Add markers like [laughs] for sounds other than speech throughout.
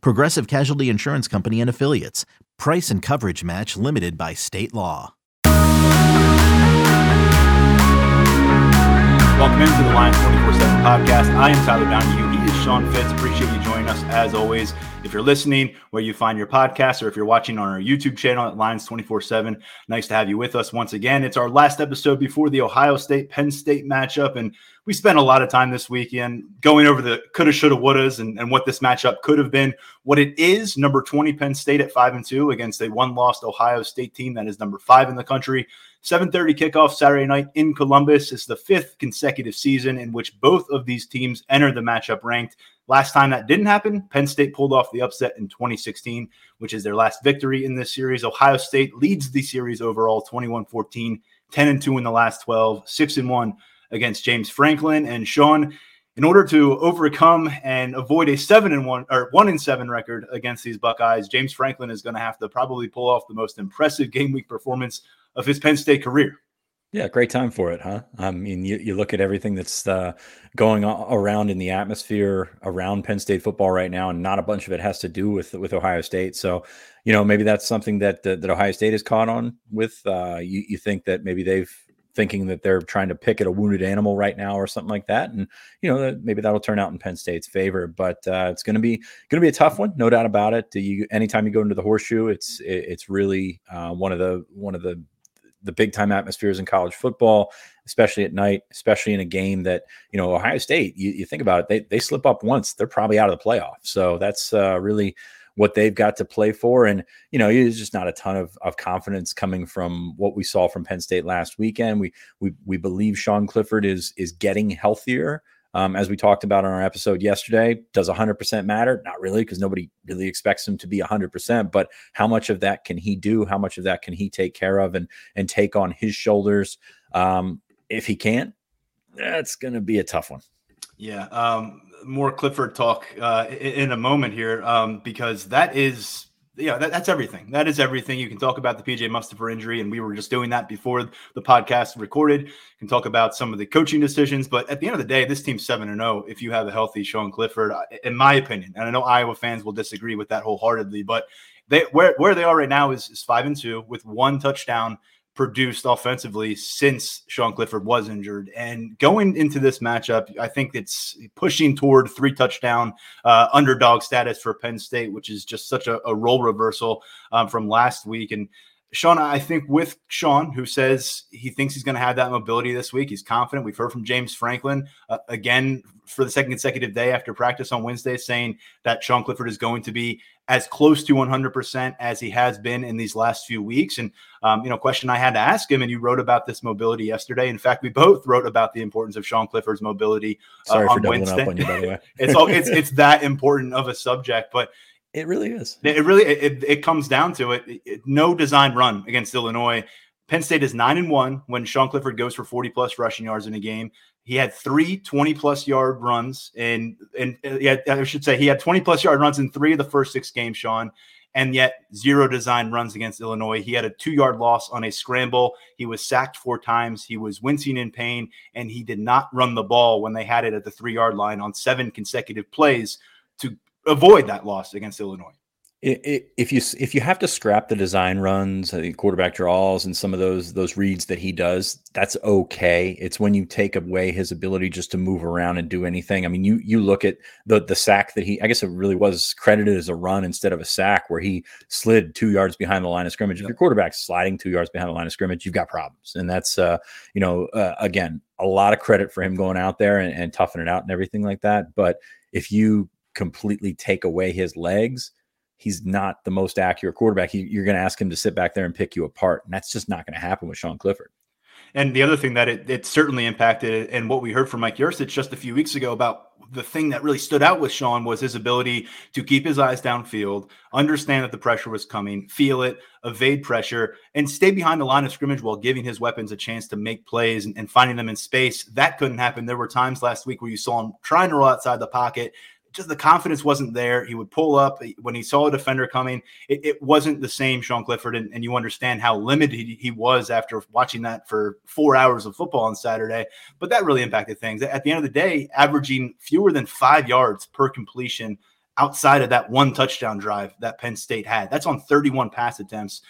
Progressive Casualty Insurance Company and Affiliates. Price and coverage match limited by state law. Welcome into the Lions 24 7 podcast. I am Tyler Donohue. He is Sean Fitz. Appreciate you joining us as always. If you're listening, where you find your podcast, or if you're watching on our YouTube channel at Lions 24 7, nice to have you with us once again. It's our last episode before the Ohio State Penn State matchup. And we spent a lot of time this weekend going over the coulda, shoulda, wouldas and, and what this matchup could have been. What it is, number 20 Penn State at 5 and 2 against a one lost Ohio State team that is number five in the country. 7:30 kickoff Saturday night in Columbus. It's the fifth consecutive season in which both of these teams enter the matchup ranked. Last time that didn't happen, Penn State pulled off the upset in 2016, which is their last victory in this series. Ohio State leads the series overall 21 14, 10 and 2 in the last 12, 6 and 1 against James Franklin. And Sean, in order to overcome and avoid a 7 and 1 or 1 and 7 record against these Buckeyes, James Franklin is going to have to probably pull off the most impressive game week performance of his Penn State career. Yeah, great time for it, huh? I mean, you, you look at everything that's uh, going around in the atmosphere around Penn State football right now, and not a bunch of it has to do with with Ohio State. So, you know, maybe that's something that that, that Ohio State is caught on with. Uh, you, you think that maybe they've thinking that they're trying to pick at a wounded animal right now or something like that, and you know, maybe that'll turn out in Penn State's favor. But uh, it's going to be going to be a tough one, no doubt about it. You anytime you go into the horseshoe, it's it, it's really uh, one of the one of the the big time atmospheres in college football, especially at night, especially in a game that, you know, Ohio State, you, you think about it, they, they slip up once, they're probably out of the playoff. So that's uh, really what they've got to play for. And, you know, there's just not a ton of, of confidence coming from what we saw from Penn State last weekend. We, we, we believe Sean Clifford is, is getting healthier. Um, as we talked about on our episode yesterday, does 100% matter? Not really, because nobody really expects him to be 100%. But how much of that can he do? How much of that can he take care of and and take on his shoulders? Um, if he can't, that's going to be a tough one. Yeah. Um, more Clifford talk uh, in, a moment here, um, because that is yeah, that, that's everything. That is everything. You can talk about the PJ Mustipher injury, and we were just doing that before the podcast recorded. You can talk about some of the coaching decisions, but at the end of the day, this team's seven and zero. Oh if you have a healthy Sean Clifford, uh, in my opinion, and I know Iowa fans will disagree with that wholeheartedly, but they where where they are right now is, is five and two with one touchdown produced offensively since Sean Clifford was injured. And going into this matchup, I think it's pushing toward three touchdown uh, underdog status for Penn State, which is just such a, a role reversal um, from last week. And Sean, I think with Sean, who says he thinks he's going to have that mobility this week, he's confident. We've heard from James Franklin uh, again for the second consecutive day after practice on Wednesday, saying that Sean Clifford is going to be as close to 100% as he has been in these last few weeks. And, um, you know, question I had to ask him, and you wrote about this mobility yesterday. In fact, we both wrote about the importance of Sean Clifford's mobility uh, Sorry on for Wednesday. Up on you, by the way. [laughs] it's, all, it's, [laughs] it's that important of a subject. But it really is. It really it, it comes down to it. it. No design run against Illinois. Penn State is nine and one when Sean Clifford goes for 40 plus rushing yards in a game. He had three 20 plus yard runs, and and yeah, I should say he had 20 plus yard runs in three of the first six games, Sean, and yet zero design runs against Illinois. He had a two yard loss on a scramble. He was sacked four times. He was wincing in pain, and he did not run the ball when they had it at the three yard line on seven consecutive plays to avoid that loss against Illinois. If you if you have to scrap the design runs, the quarterback draws, and some of those those reads that he does, that's okay. It's when you take away his ability just to move around and do anything. I mean, you you look at the the sack that he, I guess it really was credited as a run instead of a sack, where he slid two yards behind the line of scrimmage. If your quarterback's sliding two yards behind the line of scrimmage, you've got problems, and that's uh, you know uh, again a lot of credit for him going out there and, and toughing it out and everything like that. But if you completely take away his legs, he's not the most accurate quarterback. He, you're going to ask him to sit back there and pick you apart. And that's just not going to happen with Sean Clifford. And the other thing that it, it certainly impacted, and what we heard from Mike Yurcich just a few weeks ago about the thing that really stood out with Sean was his ability to keep his eyes downfield, understand that the pressure was coming, feel it, evade pressure, and stay behind the line of scrimmage while giving his weapons a chance to make plays and, and finding them in space. That couldn't happen. There were times last week where you saw him trying to roll outside the pocket, just the confidence wasn't there. He would pull up eh, when he saw a defender coming. It, it wasn't the same Sean Clifford, and, and, you understand how limited he was after watching that for four hours of football on Saturday. But that really impacted things. At the end of the day, averaging fewer than five yards per completion outside of that one touchdown drive that Penn State had. That's on 31 pass attempts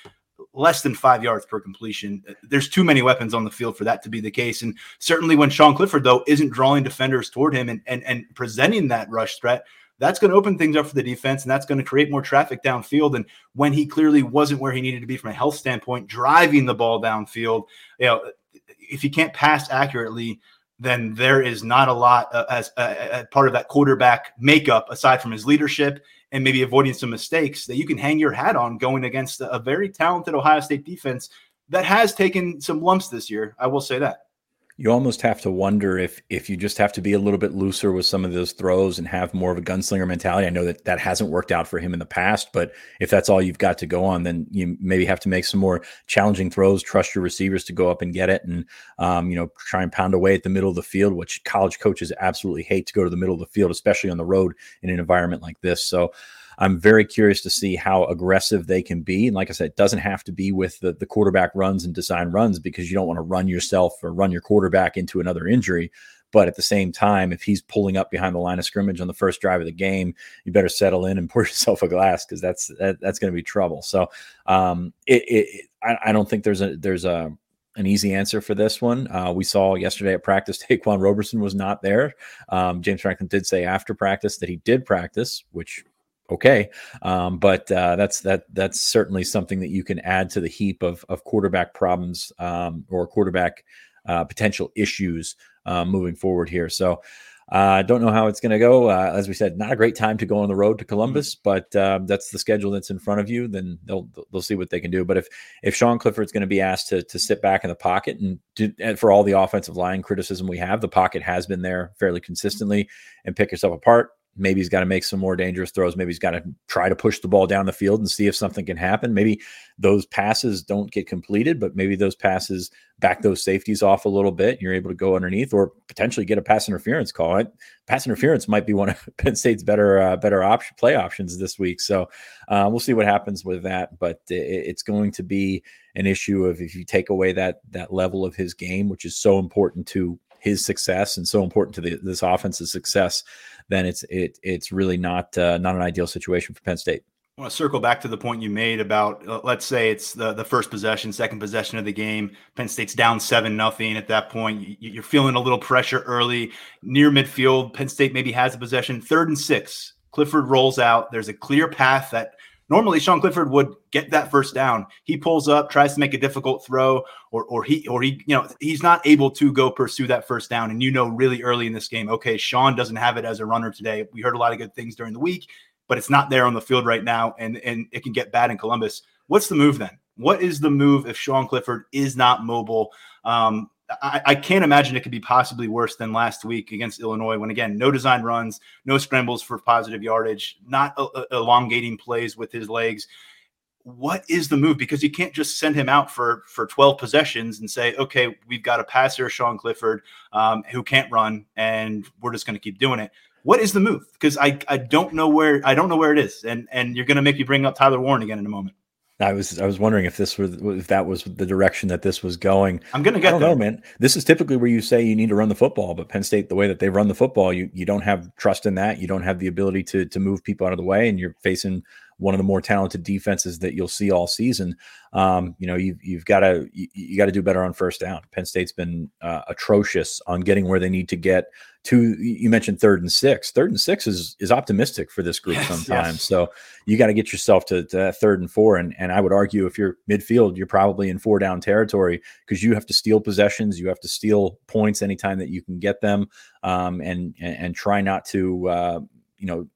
less than five yards per completion. There's too many weapons on the field for that to be the case. And certainly when Sean Clifford, though, isn't drawing defenders toward him and, and, and presenting that rush threat, that's going to open things up for the defense and that's going to create more traffic downfield. And when he clearly wasn't where he needed to be from a health standpoint, driving the ball downfield, you know, if he can't pass accurately, then there is not a lot uh, as uh, uh part of that quarterback makeup aside from his leadership and maybe avoiding some mistakes that you can hang your hat on going against a very talented Ohio State defense that has taken some lumps this year. I will say that you almost have to wonder if if you just have to be a little bit looser with some of those throws and have more of a gunslinger mentality. I know that that hasn't worked out for him in the past, but if that's all you've got to go on, then you maybe have to make some more challenging throws. Trust your receivers to go up and get it, and um, you know try and pound away at the middle of the field, which college coaches absolutely hate to go to the middle of the field, especially on the road in an environment like this. So. I'm very curious to see how aggressive they can be. And like I said, it doesn't have to be with the, the quarterback runs and design runs because you don't want to run yourself or run your quarterback into another injury. But at the same time, if he's pulling up behind the line of scrimmage on the first drive of the game, you better settle in and [laughs] pour yourself a glass because that's that, that's going to be trouble. So um, it, it I, I don't think there's a there's a an easy answer for this one. Uh, we saw yesterday at practice, [laughs] Ta'Quan Roberson was not there. Um, James Franklin did say after practice that he did practice, which okay. Um, but uh, that's that that's certainly something that you can add to the heap of of quarterback problems um, or quarterback uh, potential issues uh, moving forward here. So. I uh, don't know how it's going to go. Uh, as we said, not a great time to go on the road to Columbus, mm-hmm. but um, that's the schedule that's in front of you. Then they'll they'll see what they can do. But if if Sean Clifford's going to be asked to to sit back in the pocket and, do, and for all the offensive line criticism we have, the pocket has been there fairly consistently and pick yourself apart maybe he's got to make some more dangerous throws. Maybe he's got to try to push the ball down the field and see if something can happen. Maybe those passes don't get completed, but maybe those passes back those safeties off a little bit. And you're able to go underneath or potentially get a pass interference call. Pass interference might be one of [laughs] Penn State's better uh, better option play options this week. So uh, we'll see what happens with that. But it, it's going to be an issue of if you take away that that level of his game, which is so important to his success and so important to the, this offense's success, then it's it it's really not uh, not an ideal situation for Penn State. I want to circle back to the point you made about uh, let's say it's the, the first possession, second possession of the game. Penn State's down seven nothing at that point. You, are feeling a little pressure early near midfield. Penn State maybe has a possession, third and six. Clifford rolls out. There's a clear path that Normally, Sean Clifford would get that first down. He pulls up, tries to make a difficult throw, or or he or he, you know, he's not able to go pursue that first down. And you know, really early in this game, okay, Sean doesn't have it as a runner today. We heard a lot of good things during the week, but it's not there on the field right now, and and it can get bad in Columbus. What's the move then? What is the move if Sean Clifford is not mobile? Um, I, I, can't imagine it could be possibly worse than last week against Illinois when, again, no design runs, no scrambles for positive yardage, not uh, uh, elongating plays with his legs. What is the move? Because you can't just send him out for for 12 possessions and say, okay, we've got a passer, Sean Clifford, um, who can't run, and we're just going to keep doing it. What is the move? Because I, I don't know where I don't know where it is, and and you're going to make me bring up Tyler Warren again in a moment. I was I was wondering if this was if that was the direction that this was going. I'm gonna get. I don't know, man. This is typically where you say you need to run the football, but Penn State, the way that they run the football, you you don't have trust in that. You don't have the ability to to move people out of the way, and you're facing one of the more talented defenses that you'll see all season. Um, you know, you've you've got to you, you got to do better on first down. Penn State's been uh, atrocious on getting where they need to get to. You mentioned third and six. Third and six is is optimistic for this group yes, sometimes. Yes. So you got to get yourself to, to third and four. And and I would argue if you're midfield, you're probably in four down territory because you have to steal possessions, you have to steal points anytime that you can get them, um, and, and, and try not to uh, you know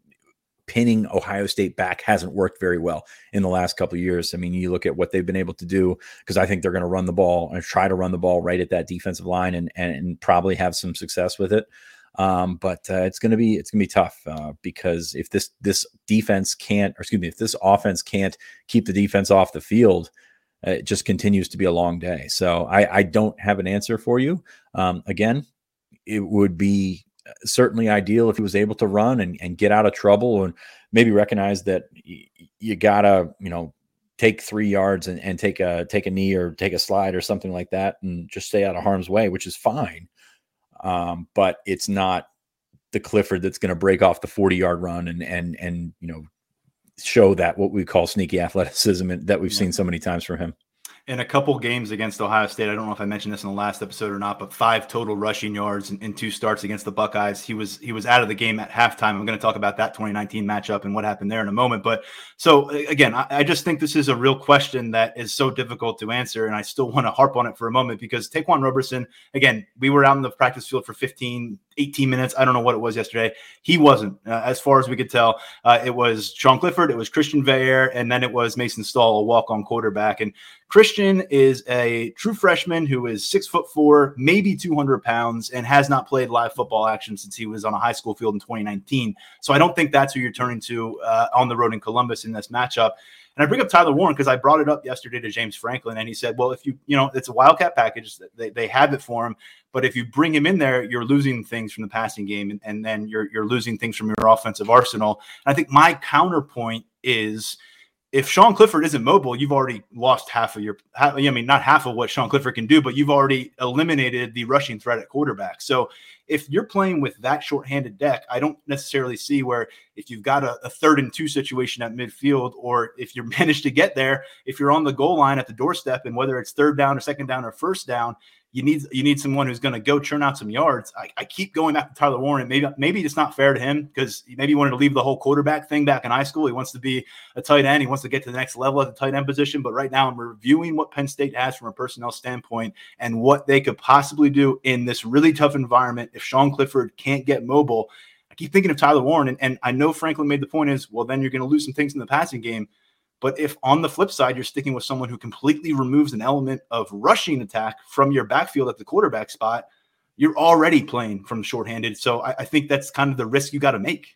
pinning Ohio State back hasn't worked very well in the last couple years. I mean, you look at what they've been able to do because I think they're going to run the ball and try to run the ball right at that defensive line and and, and probably have some success with it. Um, but uh, it's going to be it's going to be tough uh, because if this this defense can't, or excuse me, if this offense can't keep the defense off the field, uh, it just continues to be a long day. So I, I don't have an answer for you. Um, again, it would be uh, certainly ideal if he was able to run and, and get out of trouble and maybe recognize that y- you gotta you know take three yards and, and take a take a knee or take a slide or something like that and just stay out of harm's way, which is fine. Um, but it's not the Clifford that's going to break off the 40 yard run and and and you know show that what we call sneaky athleticism that we've seen so many times from him in a couple games against Ohio State. I don't know if I mentioned this in the last episode or not, but five total rushing yards in, in, two starts against the Buckeyes. He was he was out of the game at halftime. I'm going to talk about that 2019 matchup and what happened there in a moment. But so again, I, I just think this is a real question that is so difficult to answer, and I still want to harp on it for a moment because Ta'Quan Roberson. Again, we were out in the practice field for 15, 18 minutes. I don't know what it was yesterday. He wasn't, uh, as far as we could tell. Uh, it was Sean Clifford, it was Christian Veilleux, and then it was Mason Stahl, a walk-on quarterback. And Christian is a true freshman who is six foot four, maybe 200 pounds, and has not played live football action since he was on a high school field in 2019. So I don't think that's who you're turning to uh, on the road in Columbus in this matchup. And I bring up Tyler Warren because I brought it up yesterday to James Franklin, and he said, "Well, if you, you know, it's a Wildcat package. They, they have it for him, but if you bring him in there, you're losing things from the passing game, and, and then you're you're losing things from your offensive arsenal." And I think my counterpoint is if Sean Clifford isn't mobile, you've already lost half of your. I mean, not half of what Sean Clifford can do, but you've already eliminated the rushing threat at quarterback. So, if you're playing with that shorthanded deck, I don't necessarily see where if you've got a, a third and two situation at midfield, or if you're [laughs] managed to get there, if you're on the goal line at the doorstep, and whether it's third down or second down or first down, you need you need someone who's going to go churn out some yards. I, I, keep going back to Tyler Warren. Maybe maybe it's not fair to him because maybe he wanted to leave the whole quarterback thing back in high school. He wants to be a tight end. He wants to get to the next level at the tight end position. But right now, I'm reviewing what Penn State has from a personnel standpoint and what they could possibly do in this really tough environment if Sean Clifford can't get mobile. I keep thinking of Tyler Warren, and, and I know Franklin made the point is well, then you're going to lose some things in the passing game. But if on the flip side, you're sticking with someone who completely removes an element of rushing attack from your backfield at the quarterback spot, you're already playing from shorthanded. So I, I think that's kind of the risk you got to make.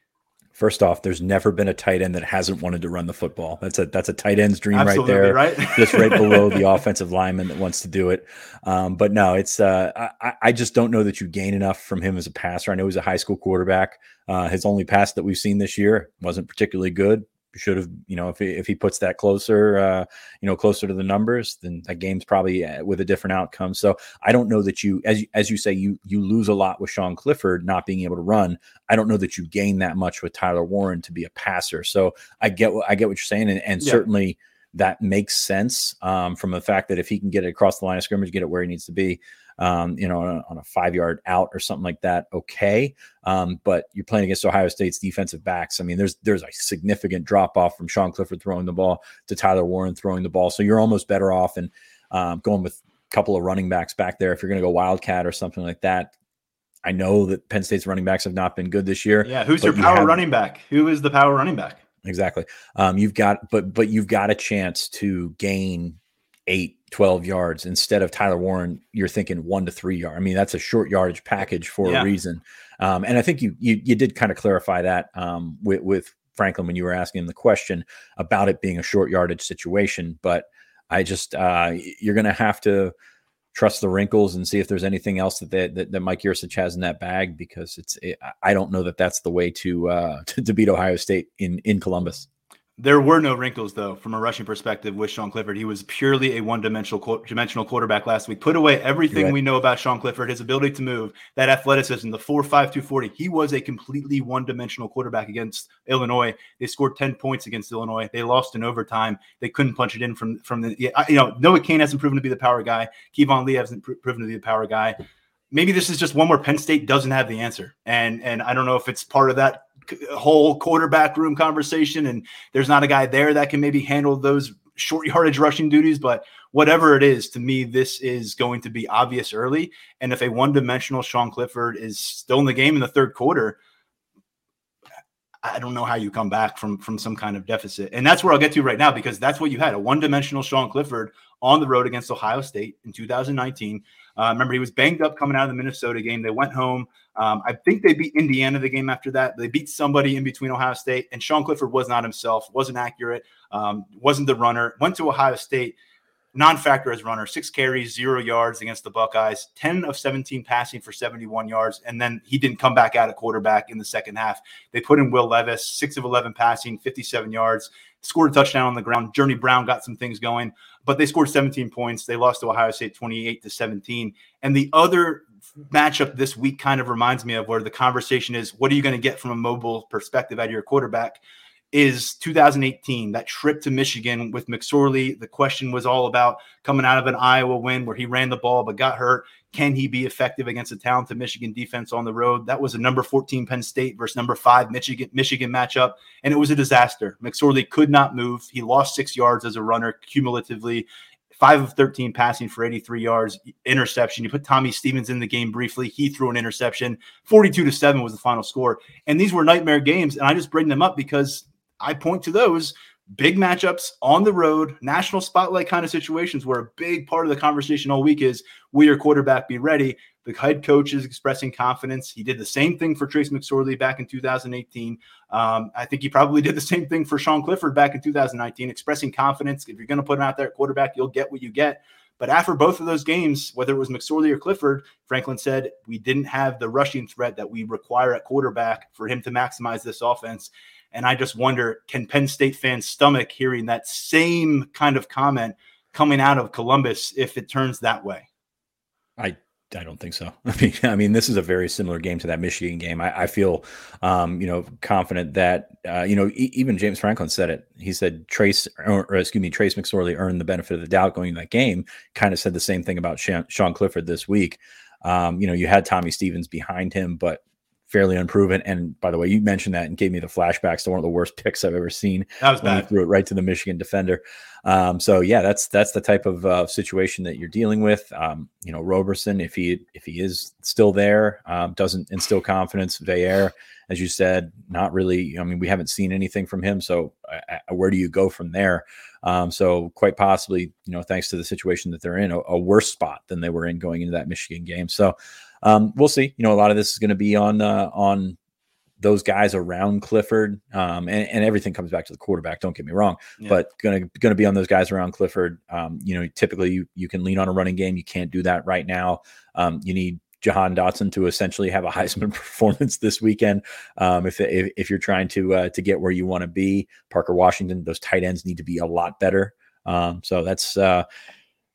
First off, there's never been a tight end that hasn't wanted to run the football. That's a that's a tight end's dream Absolutely, right there, right? [laughs] just right below the [laughs] offensive lineman that wants to do it. Um, but no, it's uh, I, I just don't know that you gain enough from him as a passer. I know he's a high school quarterback. Uh, his only pass that we've seen this year wasn't particularly good should have you know if he, if he puts that closer uh you know closer to the numbers then that game's probably uh, with a different outcome. So i don't know that you as as you say you you lose a lot with sean clifford not being able to run. I don't know that you gain that much with tyler warren to be a passer. So i get what i get what you're saying and, and yeah. certainly that makes sense um, from the fact that if he can get it across the line of scrimmage get it where he needs to be um, you know, on a, on a, five yard out or something like that, okay. Um, but you're playing against Ohio State's defensive backs. I mean, there's there's a significant drop off from Sean Clifford throwing the ball to Tyler Warren throwing the ball. So you're almost better off and um, going with a couple of running backs back there if you're going to go Wildcat or something like that. I know that Penn State's running backs have not been good this year. Yeah, who's your power you have, running back? Who is the power running back? Exactly. Um, you've got, but but you've got a chance to gain eight, 12 yards instead of Tyler Warren, you're thinking one to three yard. I mean, that's a short yardage package for yeah. a reason. Um, and I think you, you, you did kind of clarify that um, with, with Franklin when you were asking him the question about it being a short yardage situation. But I just, uh, you're going to have to trust the wrinkles and see if there's anything else that they, that, that Mike Yurcich has in that bag because it's, it, I don't know that that's the way to, uh, [laughs] to, to beat Ohio State in, in Columbus. There were no wrinkles, though, from a rushing perspective with Sean Clifford. He was purely a one-dimensional dimensional quarterback last week. Put away everything right. we know about Sean Clifford, his ability to move, that athleticism, the 4'5", 240. He was a completely one-dimensional quarterback against Illinois. They scored 10 points against Illinois. They lost in overtime. They couldn't punch it in from from the you know, Noah Cain hasn't proven to be the power guy. Keyvone Lee hasn't pr- proven to be the power guy. Maybe this is just one where Penn State doesn't have the answer. And and I don't know if it's part of that whole quarterback room conversation, and there's not a guy there that can maybe handle those short yardage rushing duties. But whatever it is, to me, this is going to be obvious early. And if a one dimensional Sean Clifford is still in the game in the third quarter, I don't know how you come back from from some kind of deficit. And that's where I'll get to right now because that's what you had a one-dimensional Sean Clifford on the road against Ohio State in 2019. Uh, remember, he was banged up coming out of the Minnesota game. They went home. Um, I think they beat Indiana the game after that. They beat somebody in between Ohio State, and Sean Clifford was not himself, wasn't accurate, um, wasn't the runner. Went to Ohio State non-factor as runner, six carries, zero yards against the Buckeyes, 10 of 17 passing for 71 yards. And then he didn't come back out at quarterback in the second half. They put in Will Levis, six of 11 passing, 57 yards, scored a touchdown on the ground. Journey Brown got some things going, but they scored 17 points. They lost to Ohio State 28 to 17. And the other matchup this week kind of reminds me of where the conversation is what are you going to get from a mobile perspective out of your quarterback? is 2018, that trip to Michigan with McSorley. The question was all about coming out of an Iowa win where he ran the ball but got hurt. Can he be effective against a talented Michigan defense on the road? That was a number 14 Penn State versus number five Michigan Michigan matchup, and it was a disaster. McSorley could not move. He lost six yards as a runner cumulatively. Five of 13 passing for 83 yards, interception. You put Tommy Stevens in the game briefly. He threw an interception. 42 to 7 was the final score. And these were nightmare games. And I just bring them up because I point to those big matchups on the road, national spotlight kind of situations where a big part of the conversation all week is will your quarterback be ready? The head coach is expressing confidence. He did the same thing for Trace McSorley back in 2018. Um, I think he probably did the same thing for Sean Clifford back in 2019, expressing confidence. If you're going to put him out there at quarterback, you'll get what you get. But after both of those games, whether it was McSorley or Clifford, Franklin said we didn't have the rushing threat that we require at quarterback for him to maximize this offense. And I just wonder can Penn State fans stomach hearing that same kind of comment coming out of Columbus if it turns that way? I I don't think so. [laughs] I mean, I mean, this is a very similar game to that Michigan game. I, I feel, um, you know, confident that, uh, you know, e- even James Franklin said it. He said Trace, or, or, excuse me, Trace McSorley earned the benefit of the doubt going in that game. Kind of said the same thing about Sean, Sean Clifford this week. Um, you know, you had Tommy Stevens behind him, but fairly unproven. And by the way, you mentioned that and gave me the flashbacks to one of the worst picks I've ever seen. That was bad. threw it right to the Michigan defender. Um, so yeah, that's that's the type of uh, situation that you're dealing with. Um, you know, Roberson, if he if he is still there, um, doesn't instill confidence. Veilleux, as you said, not really. I mean, we haven't seen anything from him. So uh, uh where do you go from there? Um, so quite possibly, you know, thanks to the situation that they're in, a, a worse spot than they were in going into that Michigan game. So um, we'll see. You know, a lot of this is going to be on uh, on those guys around Clifford, um, and, and, everything comes back to the quarterback. Don't get me wrong, yeah. but gonna gonna be on those guys around Clifford. Um, you know, typically you you can lean on a running game. You can't do that right now. Um, you need Jahan Dotson to essentially have a Heisman [laughs] performance this weekend. Um, if, if, if you're trying to uh, to get where you want to be, Parker Washington, those tight ends need to be a lot better. Um, so that's uh,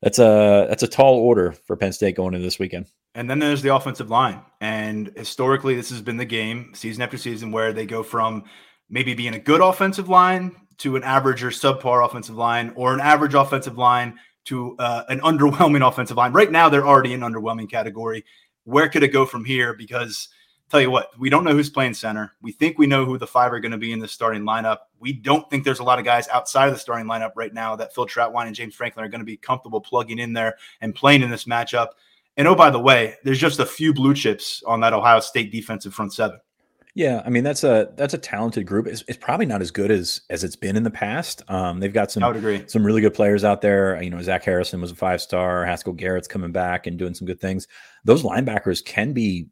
that's a that's a tall order for Penn State going into this weekend. And then there's the offensive line. And historically, this has been the game season after season where they go from maybe being a good offensive line to an average or subpar offensive line or an average offensive line to uh, an underwhelming [laughs] offensive line. Right now, they're already in underwhelming category. Where could it go from here? Because tell you what, we don't know who's playing center. We think we know who the five are going to be in the starting lineup. We don't think there's a lot of guys outside of the starting lineup right now that Phil Trautwein and James Franklin are going to be comfortable plugging in there and playing in this matchup. And oh, by the way, there's just a few blue chips on that Ohio State defensive front seven. Yeah, I mean that's a that's a talented group. It's, it's probably not as good as as it's been in the past. Um, they've got some I would agree. some really good players out there. You know, Zach Harrison was a five star. Haskell Garrett's coming back and doing some good things. Those linebackers can be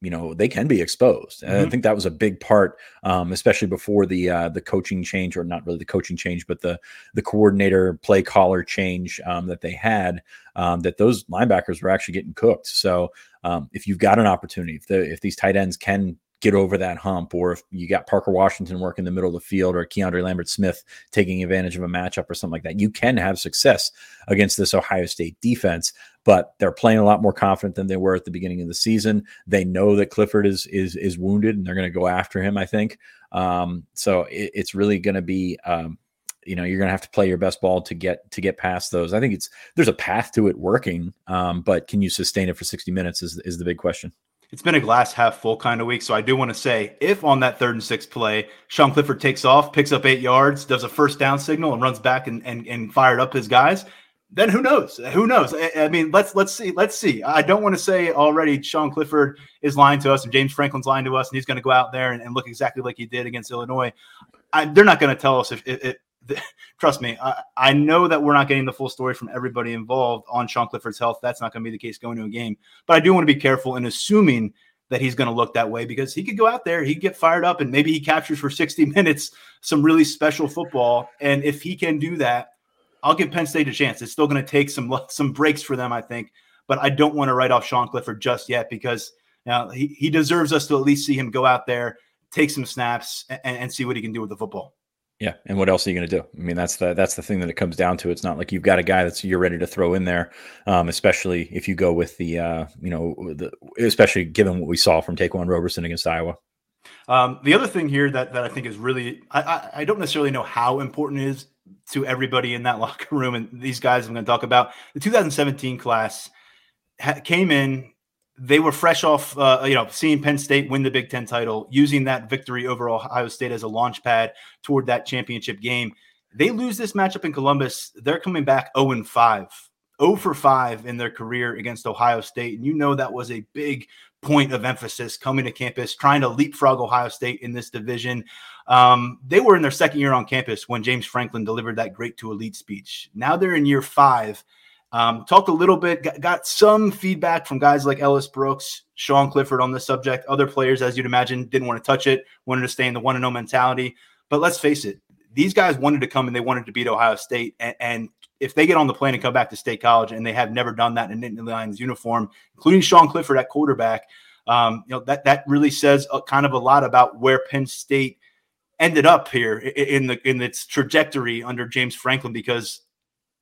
you know they can be exposed. Mm-hmm. I think that was a big part, um, especially before the uh, the coaching change, or not really the coaching change, but the the coordinator play caller change um, that they had. Um, that those linebackers were actually getting cooked. So um, if you've got an opportunity, if the, if these tight ends can get over that hump, or if you got Parker Washington working the middle of the field, or Keandre Lambert Smith taking advantage of a matchup or something like that, you can have success against this Ohio State defense. But they're playing a lot more confident than they were at the beginning of the season. They know that Clifford is is is wounded, and they're going to go after him. I think um, so. It, it's really going to be. Um, you know you're going to have to play your best ball to get to get past those i think it's there's a path to it working um, but can you sustain it for 60 minutes is, is the big question it's been a glass half full kind of week. So I do want to say if on that third and sixth play, Sean Clifford takes off, picks up eight yards, does a first down signal, and runs back and, and, and fired up his guys, then who knows? Who knows? I, I, mean, let's let's see. Let's see. I don't want to say already Sean Clifford is lying to us and James Franklin's lying to us, and he's going to go out there and, and, look exactly like he did against Illinois. I, they're not going to tell us if, if, trust me, I, I, know that we're not getting the full story from everybody involved on Sean Clifford's health. That's not going to be the case going to a game. But I do want to be careful in assuming that he's going to look that way because he could go out there, he could get fired up, and maybe he captures for 60 [laughs] minutes some really special football. And if he can do that, I'll give Penn State a chance. It's still going to take some some breaks for them, I think. But I don't want to write off Sean Clifford just yet because now he, he deserves us to at least see him go out there, take some snaps, and, and see what he can do with the football. Yeah, and what else are you going to do? I mean, that's the that's the thing that it comes down to. It's not like you've got a guy that's you're ready to throw in there, um, especially if you go with the uh, you know the especially given what we saw from Ta'Quan Roberson against Iowa. Um, the other thing here that that I think is really I, I, I don't necessarily know how important is to everybody in that [laughs] locker room, and these guys I'm going to talk about the 2017 class ha- came in they were fresh off, uh, you know, seeing Penn State win the Big Ten title, using that victory over Ohio State as a launch pad toward that championship game. They lose this matchup in Columbus. They're coming back 0 and 5, 0 for 5 in their career against Ohio State. And you know that was a big point of emphasis coming to campus, trying to leapfrog Ohio State in this division. Um, they were in their second year on campus when James Franklin delivered that great to elite speech. Now they're in year five um, talked a little bit, got, got, some feedback from guys like Ellis Brooks, Sean Clifford on the subject. Other players, as you'd imagine, didn't want to touch it, wanted to stay in the one and no mentality. But let's face it, these guys wanted to come and they wanted to beat Ohio State. And, and if they get on the plane and come back to State College and they have never done that in Nittany Lions uniform, including Sean Clifford at quarterback, um, you know that that really says a, kind of a lot about where Penn State ended up here in the in its trajectory under James Franklin because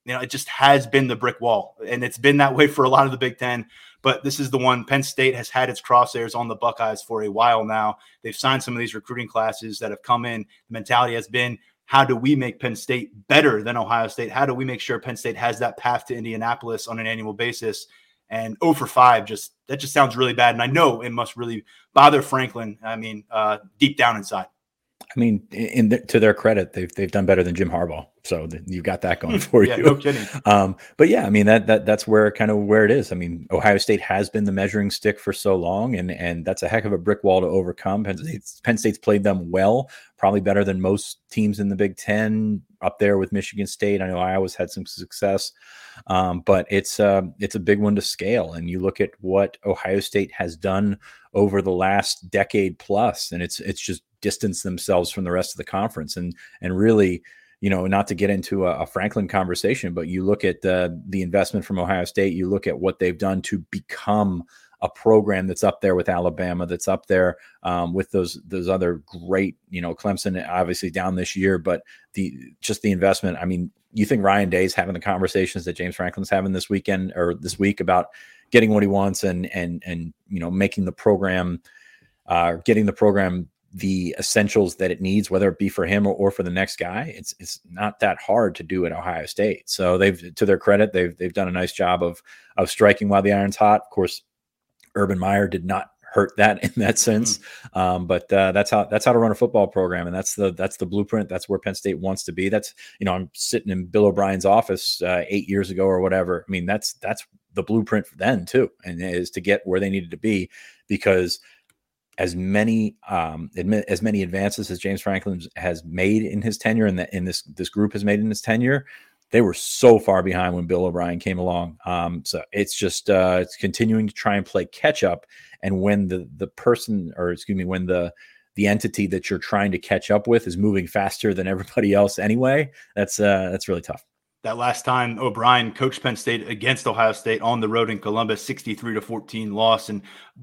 you know, it just has been the brick wall, and it's been that way for a lot of the Big Ten. But this is the one Penn State has had its crosshairs on the Buckeyes for a while now. They've signed some of these recruiting classes that have come in. The mentality has been, how do we make Penn State better than Ohio State? How do we make sure Penn State has that path to Indianapolis on an annual basis? And 0 for 5, just that just sounds really bad. And I know it must really bother Franklin. I mean, uh, deep down inside. I mean, in the, to their credit, they've they've done better than Jim Harbaugh, so you've got that going for yeah, you. No kidding. [laughs] Um, but yeah, I mean that that that's where kind of where it is. I mean, Ohio State has been the measuring stick for so long, and and that's a heck of a brick wall to overcome. Penn State's, Penn State's played them well, probably better than most teams in the Big Ten, up there with Michigan State. I know Iowa's had some success, um, but it's uh, it's a big one to scale. And you look at what Ohio State has done over the last decade plus, and it's it's just distance themselves from the rest of the conference and and really you know not to get into a, a franklin conversation but you look at the the investment from ohio state you look at what they've done to become a program that's up there with Alabama, that's up there um, with those those other great, you know, Clemson obviously down this year, but the just the investment. I mean, you think Ryan Day's having the conversations that James Franklin's having this weekend or this week about getting what he wants and and and you know making the program, uh, getting the program the essentials that it needs, whether it be for him or, or, for the next guy. It's it's not that hard to do at Ohio State. So they've, to their credit, they've they've done a nice job of of striking while the iron's hot. Of course, Urban Meyer did not hurt that [laughs] in that sense, mm-hmm. um, but uh, that's how that's how to run a football program, and that's the that's the blueprint. That's where Penn State wants to be. That's you know I'm sitting in Bill O'Brien's office uh, eight years ago or whatever. I mean that's that's the blueprint for then too, and is to get where they needed to be because as many um, as many advances as James Franklin has made in his tenure, and that in this this group has made in his tenure, they were so far behind when Bill O'Brien came along. Um, so it's just uh, it's continuing to try and play catch up. And when the the person, or excuse me, when the the entity that you're trying to catch up with is moving faster than everybody else anyway, that's uh, that's really tough that last time O'Brien coached Penn State against Ohio State on the road in Columbus, 63 to 14 loss. And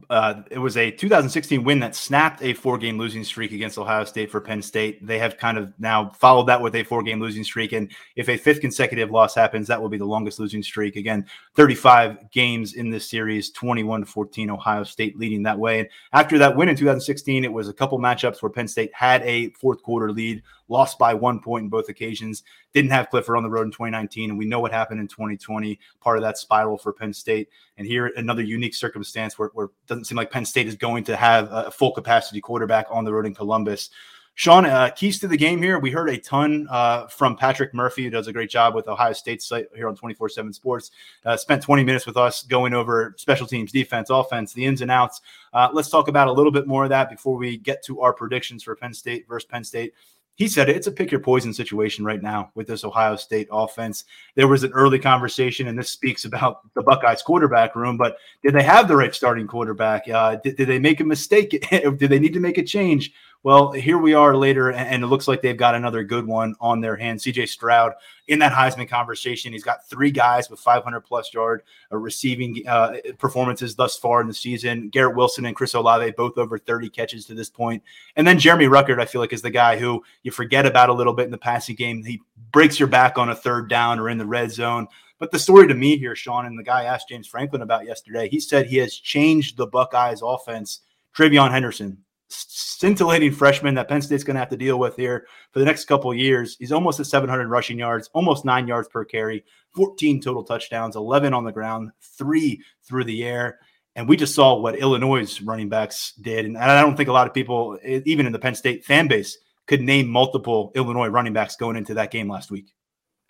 uh, it was a 2016 win that snapped a four game losing streak against Ohio State for Penn State. They have kind of now followed that with a four game losing streak. And if a fifth consecutive loss happens, that will be the longest losing streak. Again, 35 games in this series, 21 to 14, Ohio State leading that way. And after that win in 2016, it was a couple matchups where Penn State had a fourth quarter lead, lost by one point in both occasions. Didn't have Clifford on the road in 2019, and we know what happened in 2020. Part of that spiral for Penn State, and here another unique circumstance where, where it doesn't seem like Penn State is going to have a full capacity quarterback on the road in Columbus. Sean, uh, keys to the game here. We heard a ton uh, from Patrick Murphy, who does a great job with Ohio State site here on 24 7 Sports. Uh, spent 20 minutes with us going over special teams, defense, offense, the ins and outs. Uh, let's talk about a little bit more of that before we get to our predictions for Penn State versus Penn State he said it's a pick your poison situation right now with this Ohio State offense. There was an early conversation, and this speaks about the Buckeyes quarterback room. But did they have the right starting quarterback? Uh, did, did they make a mistake? [laughs] did they need to make a change? Well, here we are later, and it looks like they've got another good one on their hands. CJ Stroud in that Heisman conversation. He's got three guys with 500 plus yard uh, receiving uh, performances thus far in the season. Garrett Wilson and Chris Olave both over 30 catches to this point. And then Jeremy Ruckert, I feel like, is the guy who you forget about a little bit in the passing game. He breaks your back on a third down or in the red zone. But the story to me here, Sean, and the guy asked James Franklin about yesterday, he said he has changed the Buckeyes offense. TreVeyon Henderson, scintillating freshman that Penn State's going to have to deal with here for the next couple years. He's almost at 700 rushing yards, almost nine yards per carry, 14 total touchdowns, 11 on the ground, three through the air. And we just saw what Illinois' running backs did. And I don't think a lot of people, even in the Penn State fan base, could name multiple Illinois running backs going into that game last week.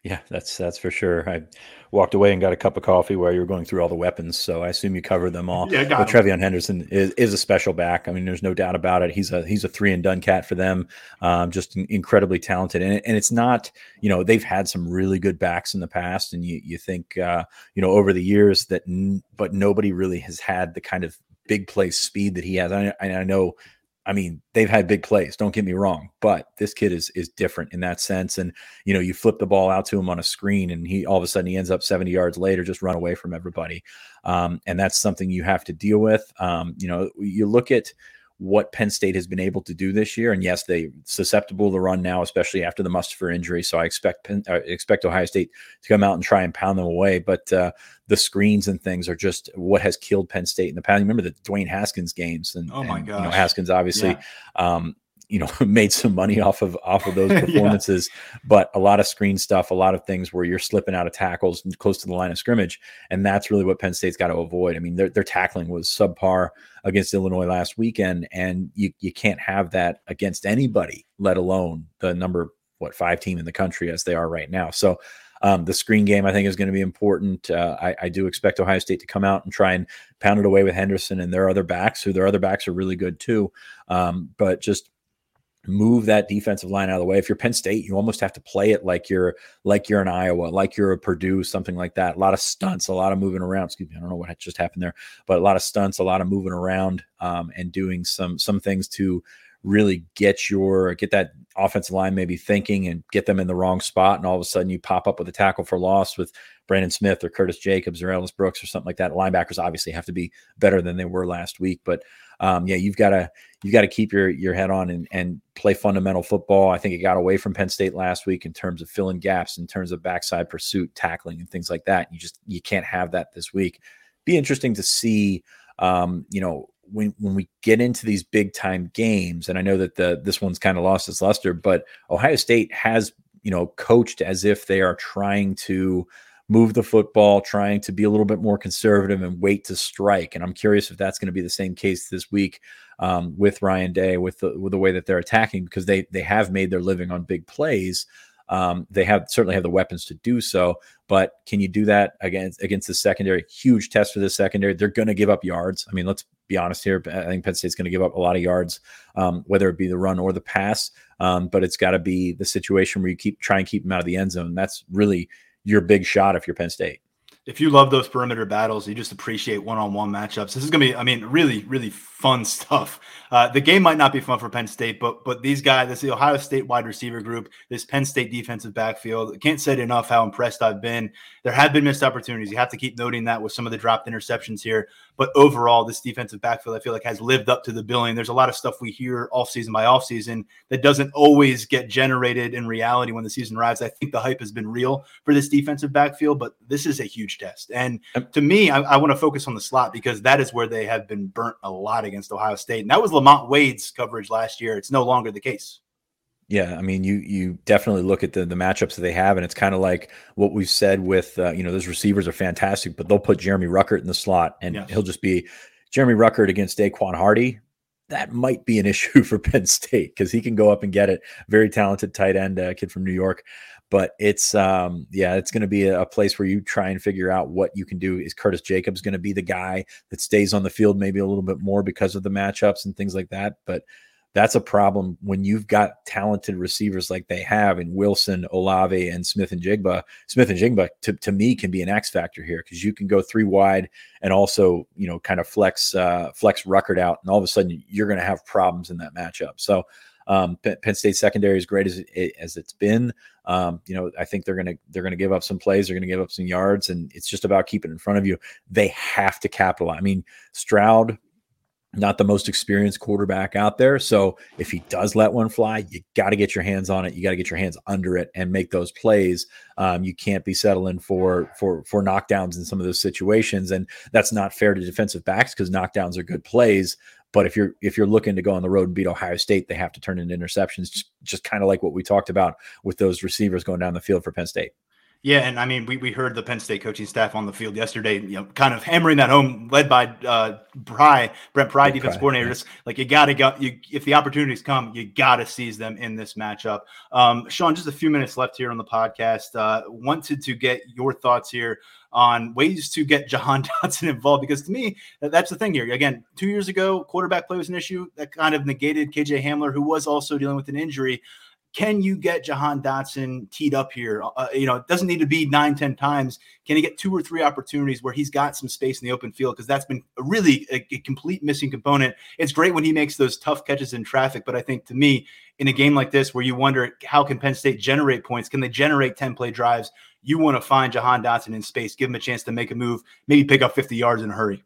Yeah, that's that's for sure. I walked away and got a cup of coffee while you were going through all the weapons, so I assume you covered them all. Yeah, got but TreVeyon Henderson is, is a special back. I mean, there's no doubt about it. He's a he's a three and done cat for them. Um, just incredibly talented, and and it's not you know they've had some really good backs in the past, and you you think uh, you know over the years that, n- but nobody really has had the kind of big play speed that he has. I, I know I mean, they've had big plays. Don't get me wrong, but this kid is is different in that sense. And you know, you flip the ball out to him on a screen, and he all of a sudden he ends up seventy yards later, just run away from everybody. Um, and that's something you have to deal with. Um, you know, you look at what Penn State has been able to do this year. And yes, they susceptible to run now, especially after the Mustipher injury. So I expect Penn, uh, expect Ohio State to come out and try and pound them away. But uh, the screens and things are just what has killed Penn State in the past. Remember the Dwayne Haskins games, and oh my god, you know, Haskins obviously. Yeah. Um, you know [laughs] made some money off of off of those [laughs] performances yeah. but a lot of screen stuff a lot of things where you're slipping out of tackles close to the line of scrimmage and that's really what penn state's got to avoid i mean their, their tackling was subpar against illinois last weekend and you, you can't have that against anybody let alone the number what five team in the country as they are right now so um, the screen game, I think, is going to be important. Uh, I, I, do expect Ohio State to come out and try and pound it away with Henderson and their other backs, who their other backs are really good too. Um, but just move that defensive line out of the way. If you're Penn State, you almost have to play it like you're like you're in Iowa, like you're a Purdue, something like that. A lot of stunts, a lot of moving around. Excuse me, I don't know what just happened there, but a lot of stunts, a lot of moving around, um, and doing some some things to really get your get that offensive line maybe thinking and get them in the wrong spot, and all of a sudden you pop up with a tackle for loss with Brandon Smith or Curtis Jacobs or Ellis Brooks or something like that. Linebackers obviously have to be better than they were last week, but um, yeah, you've got to you've got to keep your your head on and, and play fundamental football. I think it got away from Penn State last week in terms of filling gaps, in terms of backside pursuit, tackling, and things like that. You just you can't have that this week. Be interesting to see. Um, you know, when when we get into these big time games, and I know that the this one's kind of lost its luster, but Ohio State has you know coached as if they are trying to move the football, trying to be a little bit more conservative and wait to strike. And I'm curious if that's going to be the same case this week um, with Ryan Day, with the with the way that they're attacking, because they they have made their living on big plays. Um, they have certainly have the weapons to do so, but can you do that against against the secondary? Huge test for the secondary. They're going to give up yards. I mean, let's be honest here. I think Penn State's going to give up a lot of yards, um, whether it be the run or the pass. Um, but it's got to be the situation where you keep try and keep them out of the end zone. That's really your big shot if you're Penn State. If you love those perimeter battles, you just appreciate one-on-one matchups. This is going to be, I mean, really, really fun [laughs] stuff. Uh, the game might not be fun for Penn State, but but these guys, this the Ohio State wide receiver group, this Penn State defensive backfield, can't say enough how impressed I've been. There have been missed opportunities. You have to keep noting that with some of the dropped interceptions here. But overall, this defensive backfield, I feel like, has lived up to the billing. There's a lot of stuff we hear off season by off season that doesn't always get generated in reality when the season arrives. I think the hype has been real for this defensive backfield, but this is a huge test. And to me, I, I want to focus on the slot because that is where they have been burnt a lot against Ohio State. And that was Lamont Wade's coverage last year. It's no longer the case. Yeah, I mean, you you definitely look at the the matchups that they have, and it's kind of like what we've said with uh, you know those receivers are fantastic, but they'll put Jeremy Ruckert in the slot, and yes. he'll just be Jeremy Ruckert against Daequan Hardy that might be an [laughs] issue for Penn State because he can go up and get it. Very talented tight end, uh, kid from New York. But it's um, yeah, it's going to be a, a, place where you try and figure out what you can do. Is Curtis Jacobs going to be the guy that stays on the field maybe a little bit more because of the matchups and things like that? But that's a problem when you've got talented receivers like they have in Wilson, Olave, and Smith-Njigba. Smith and Jigba, to, to me, can be an X factor here because you can go three wide and also, you know, kind of flex uh, flex Ruckert out, and all of a sudden you're going to have problems in that matchup. So um, Penn State secondary is great as it, as it's been. Um, you know, I think they're gonna they're gonna give up some plays, they're gonna give up some yards, and it's just about keeping in front of you. They have to capitalize. I mean, Stroud not the most experienced quarterback out there. So if he does let one fly, you got to get your hands on it. You got to get your hands under it and make those plays. Um, you can't be settling for for for knockdowns in some of those situations, and that's not fair to defensive backs because knockdowns are good plays. But if you're if you're looking to go on the road and beat Ohio State, they have to turn into interceptions, just, just kind of like what we talked about with those receivers going down the field for Penn State. Yeah, and I mean, we, we heard the Penn State coaching staff on the field yesterday, you know, kind of hammering that home, led by uh, Pry, Brent Pry, Brent defense Pry, coordinator. Yeah. Just like you got to go, you if the opportunities come, you got to seize them in this matchup. Um, Sean, just a few minutes left here on the podcast. Uh, wanted to get your thoughts here on ways to get Jahan [laughs] Dotson involved because to me, that's the thing here. Again, two years ago, quarterback play was an issue that kind of negated KJ Hamler, who was also dealing with an injury can you get Jahan Dotson teed up here? Uh, uh, you know, it doesn't need to be nine, ten times. Can he get two or three opportunities where he's got some space in the open field? Because that's been a really a, a, complete missing component. It's great when he makes those tough catches in traffic, but I think to me, in a game like this where you wonder how can Penn State generate points? Can they generate 10 play drives? You want to find Jahan Dotson in space, give him a chance to make a move, maybe pick up 50 yards in a hurry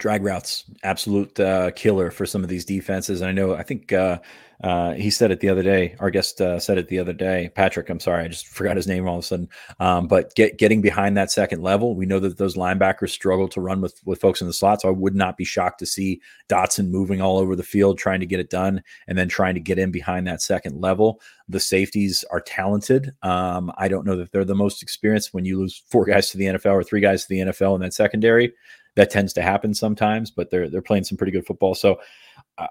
drag routes absolute uh, killer for some of these defenses and i know i think uh, uh, he said it the other day. Our guest uh, said it the other day. Patrick, I'm sorry, I just [laughs] forgot his name all of a sudden. Um, but get, getting behind that second level, we know that those linebackers struggle to run with with folks in the slot. So I would not be shocked to see Dotson moving all over the field, trying to get it done, and then trying to get in behind that second level. The safeties are talented. Um, I don't know that they're the most experienced. When you lose four guys to the NFL or three guys to the NFL in that secondary, that tends to happen sometimes. But they're they're playing some pretty good football. So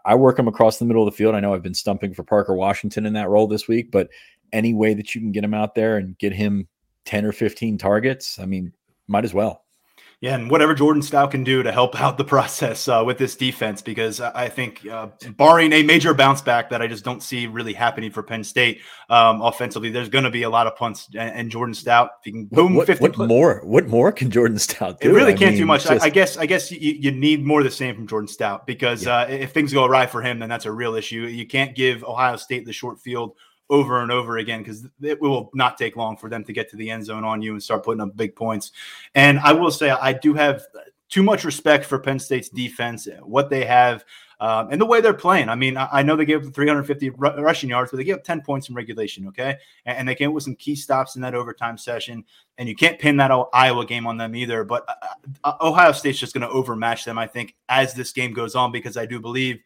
I work him across the middle of the field. I know I've been stumping for Parker Washington in that role this week, but any way that you can get him out there and get him 10 or 15 targets, I mean, might as well. Yeah, and whatever Jordan Stout can do to help [laughs] out the process uh, with this defense, because I think, uh, barring a major bounce back that I just don't see really happening for Penn State um, offensively, there's going to be a lot of punts. And, and Jordan Stout, if he can boom what, 50 what more? What more can Jordan Stout do? It really I can't mean, do much. Just... I, I, guess. I guess you, you, need more of the same from Jordan Stout because yeah. uh, if things go awry for him, then that's a real issue. You can't give Ohio State the short field over and over again because it will not take long for them to get to the end zone on you and start putting up big points. And I will say, I do have too much respect for Penn State's defense, what they have, um, and the way they're playing. I mean, I, know they gave up 350 r- rushing yards, but they gave up 10 points in regulation, okay? And, and, they came with some key stops in that overtime session. And you can't pin that Iowa game on them either. But uh, uh Ohio State's just going to overmatch them, I think, as this game goes on, because I do believe,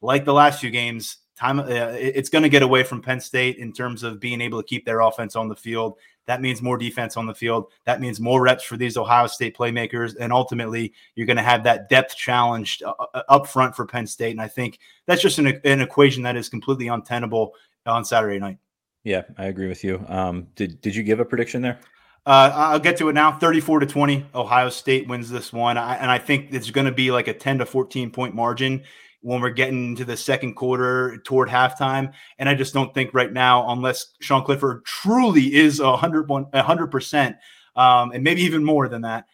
like the last few games, time uh, it's going to get away from Penn State in terms of being able to keep their offense on the field. That means more defense on the field. That means more reps for these Ohio State playmakers, and ultimately you're going to have that depth challenged uh, uh, up front for Penn State. And I think that's just an, an equation that is completely untenable on Saturday night. Yeah, I agree with you. Um, did did you give a prediction there? Uh, I'll get to it now. 34 to 20. Ohio State wins this one. I, and I think it's going to be like a 10 to 14 point margin when we're getting into the second quarter toward halftime. And I just don't think right now, unless Sean Clifford truly is a 100% um, and maybe even more than that,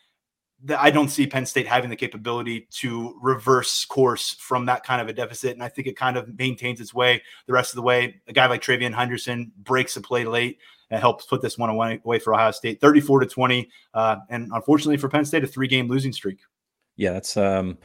that I don't see Penn State having the capability to reverse course from that kind of a deficit. And I think it kind of maintains its way the rest of the way. A guy like TreVeyon Henderson breaks a play late and helps put this one away, away for Ohio State, 34 to 20. Uh, and unfortunately for Penn State, a three game losing streak. Yeah, that's um,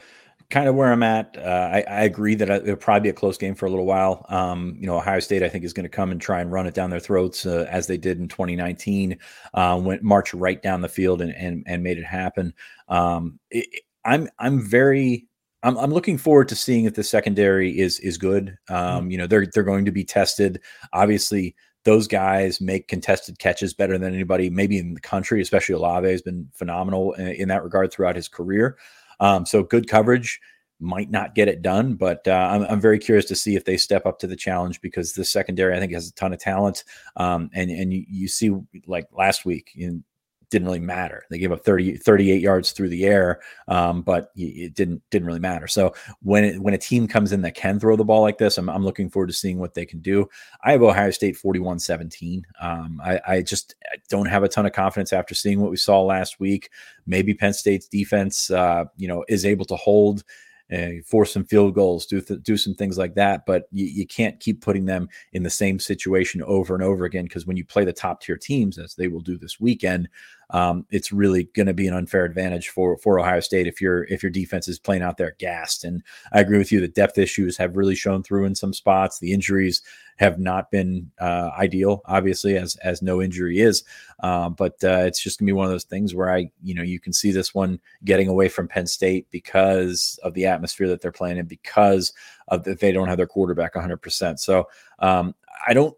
kind of where I'm at. Uh, I, I, agree that it'll probably be a close game for a little while. Um, you know, Ohio State, I think, is going to come and try and run it down their throats uh, as they did in 2019, uh, went march right down the field and and, and made it happen. Um, it, I'm I'm very I'm, I'm looking forward to seeing if the secondary is is good. Um, mm-hmm. You know, they're they're going to be tested. Obviously, those guys make contested catches better than anybody, maybe in the country. Especially Olave has been phenomenal in, in that regard throughout his career. Um, so good coverage. might not get it done, but uh, I'm, I'm very curious to see if they step up to the challenge because the secondary I think has a ton of talent. Um, and and you, you see like last week, in didn't really matter. They gave up 30, 38 yards through the air, um, but it didn't didn't really matter. So when it, when a team comes in that can throw the ball like this, I'm, I'm looking forward to seeing what they can do. I have Ohio State 41-17. Um, I, I just don't have a ton of confidence after seeing what we saw last week. Maybe Penn State's defense, uh, you know, is able to hold uh, force some field goals, do th- do some things like that. But you can't keep putting them in the same situation over and over again because when you play the top tier teams, as they will do this weekend, um, it's really going to be an unfair advantage for for Ohio State if your if your defense is playing out there gassed. And I agree with you. The depth issues have really shown through in some spots. The injuries have not been uh, ideal, obviously, as as no injury is. Um, but uh, it's just gonna be one of those things where I, you know, you can see this one getting away from Penn State because of the atmosphere that they're playing in, because of that they don't have their quarterback 100. percent So um, I don't,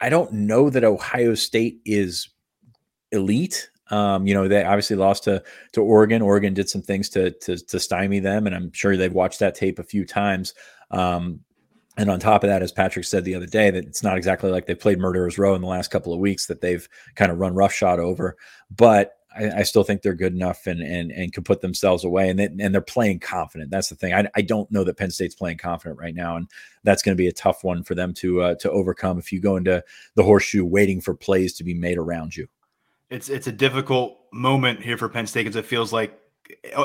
I don't know that Ohio State is elite. Um, you know, they obviously lost to to Oregon. Oregon did some things to to, to stymie them, and I'm sure they've watched that tape a few times. Um, and on top of that, as Patrick said the other day, that it's not exactly like they played Murderers Row in the last couple of weeks that they've kind of run roughshod over. But I, I, still think they're good enough and and and can put themselves away, and they, and they're playing confident. That's the thing. I, I don't know that Penn State's playing confident right now, and that's going to be a tough one for them to uh, to overcome if you go into the horseshoe waiting for plays to be made around you it's it's a difficult moment here for Penn State because it feels like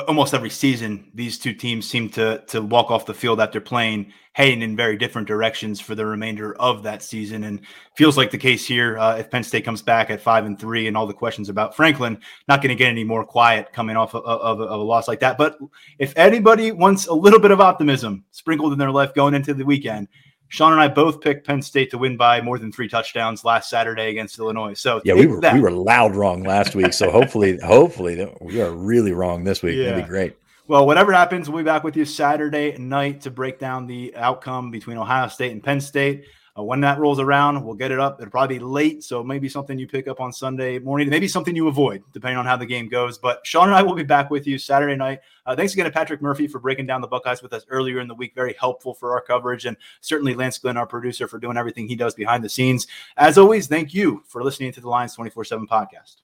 almost every season these two teams seem to to walk off the field after playing heading in very different directions for the remainder of that season. And feels like the case here uh, if penn state comes back at five and three and all the questions about franklin not going to get any more quiet coming off of, of, of, a loss like that. But if anybody wants a little bit of optimism sprinkled in their life going into the weekend Sean and I both picked Penn State to win by more than three touchdowns last Saturday against Illinois. So yeah, we were that. we were loud wrong last week. So hopefully, [laughs] hopefully we are really wrong this week. Yeah. That'd be great. Well, whatever happens, we'll be back with you Saturday night to break down the outcome between Ohio State and Penn State. Uh, when that rolls around, we'll get it up. It'll probably be late, so maybe something you pick up on Sunday morning, maybe something you avoid, depending on how the game goes. But Sean and I will be back with you Saturday night. Uh, thanks again to Patrick Murphy for breaking down the Buckeyes with us earlier in the week. Very helpful for our coverage, and certainly Lance Glenn, our producer, for doing everything he does behind the scenes. As always, thank you for listening to the Lions 24 7 podcast.